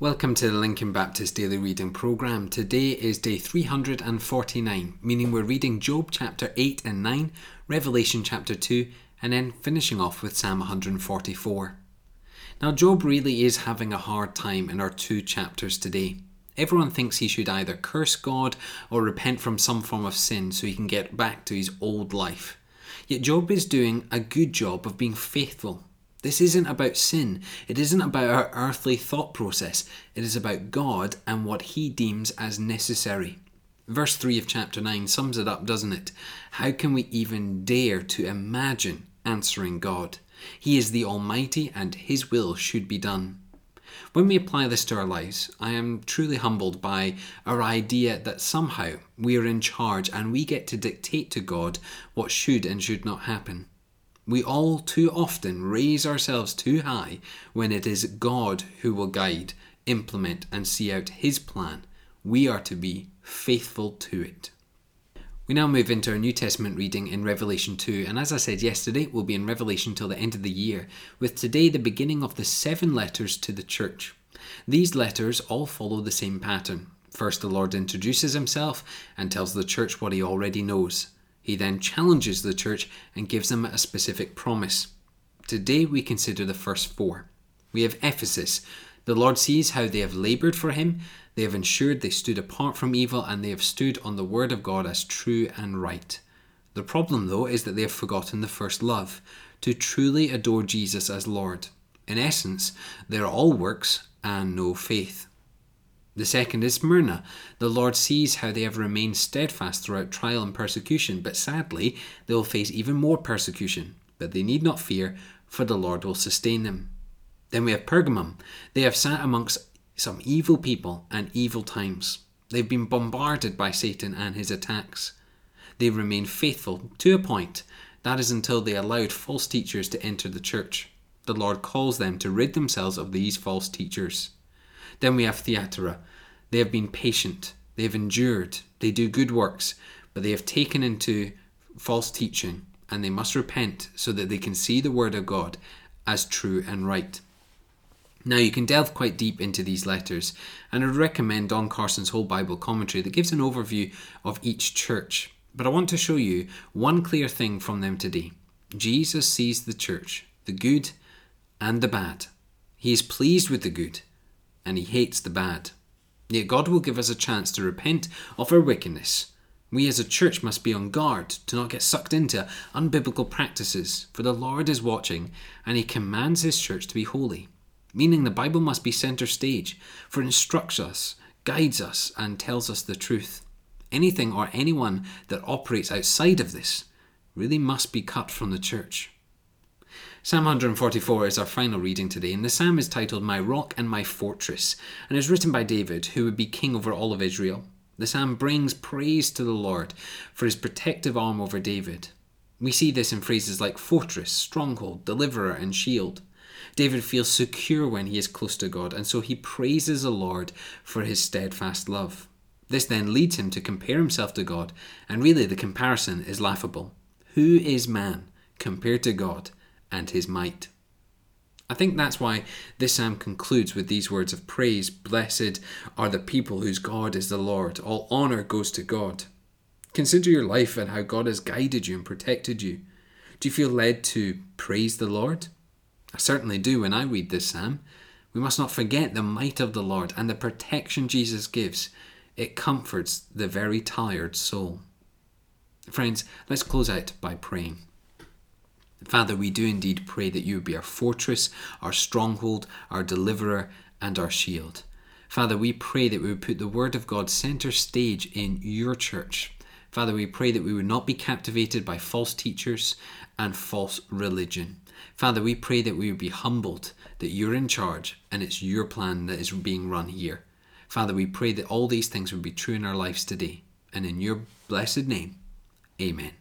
Welcome to the Lincoln Baptist Daily Reading Programme. Today is day 349, meaning we're reading Job chapter 8 and 9, Revelation chapter 2, and then finishing off with Psalm 144. Now, Job really is having a hard time in our two chapters today. Everyone thinks he should either curse God or repent from some form of sin so he can get back to his old life. Yet Job is doing a good job of being faithful this isn't about sin. It isn't about our earthly thought process. It is about God and what He deems as necessary. Verse 3 of chapter 9 sums it up, doesn't it? How can we even dare to imagine answering God? He is the Almighty and His will should be done. When we apply this to our lives, I am truly humbled by our idea that somehow we are in charge and we get to dictate to God what should and should not happen. We all too often raise ourselves too high when it is God who will guide, implement, and see out His plan. We are to be faithful to it. We now move into our New Testament reading in Revelation 2, and as I said yesterday, we'll be in Revelation till the end of the year, with today the beginning of the seven letters to the church. These letters all follow the same pattern. First, the Lord introduces himself and tells the church what he already knows. He then challenges the church and gives them a specific promise. Today we consider the first four. We have Ephesus. The Lord sees how they have laboured for Him, they have ensured they stood apart from evil, and they have stood on the Word of God as true and right. The problem, though, is that they have forgotten the first love to truly adore Jesus as Lord. In essence, they are all works and no faith. The second is Smyrna. The Lord sees how they have remained steadfast throughout trial and persecution, but sadly, they will face even more persecution. But they need not fear, for the Lord will sustain them. Then we have Pergamum. They have sat amongst some evil people and evil times. They've been bombarded by Satan and his attacks. They remain faithful to a point. That is until they allowed false teachers to enter the church. The Lord calls them to rid themselves of these false teachers. Then we have Thyatira. They have been patient, they have endured, they do good works, but they have taken into false teaching, and they must repent so that they can see the Word of God as true and right. Now, you can delve quite deep into these letters, and I would recommend Don Carson's whole Bible commentary that gives an overview of each church. But I want to show you one clear thing from them today Jesus sees the church, the good and the bad. He is pleased with the good, and he hates the bad. Yet God will give us a chance to repent of our wickedness. We as a church must be on guard to not get sucked into unbiblical practices, for the Lord is watching and He commands His church to be holy. Meaning the Bible must be center stage, for it instructs us, guides us, and tells us the truth. Anything or anyone that operates outside of this really must be cut from the church. Psalm 144 is our final reading today, and the psalm is titled My Rock and My Fortress, and is written by David, who would be king over all of Israel. The psalm brings praise to the Lord for his protective arm over David. We see this in phrases like fortress, stronghold, deliverer, and shield. David feels secure when he is close to God, and so he praises the Lord for his steadfast love. This then leads him to compare himself to God, and really the comparison is laughable. Who is man compared to God? And his might. I think that's why this psalm concludes with these words of praise Blessed are the people whose God is the Lord. All honour goes to God. Consider your life and how God has guided you and protected you. Do you feel led to praise the Lord? I certainly do when I read this psalm. We must not forget the might of the Lord and the protection Jesus gives. It comforts the very tired soul. Friends, let's close out by praying. Father, we do indeed pray that you would be our fortress, our stronghold, our deliverer, and our shield. Father, we pray that we would put the Word of God center stage in your church. Father, we pray that we would not be captivated by false teachers and false religion. Father, we pray that we would be humbled, that you're in charge and it's your plan that is being run here. Father, we pray that all these things would be true in our lives today. And in your blessed name, amen.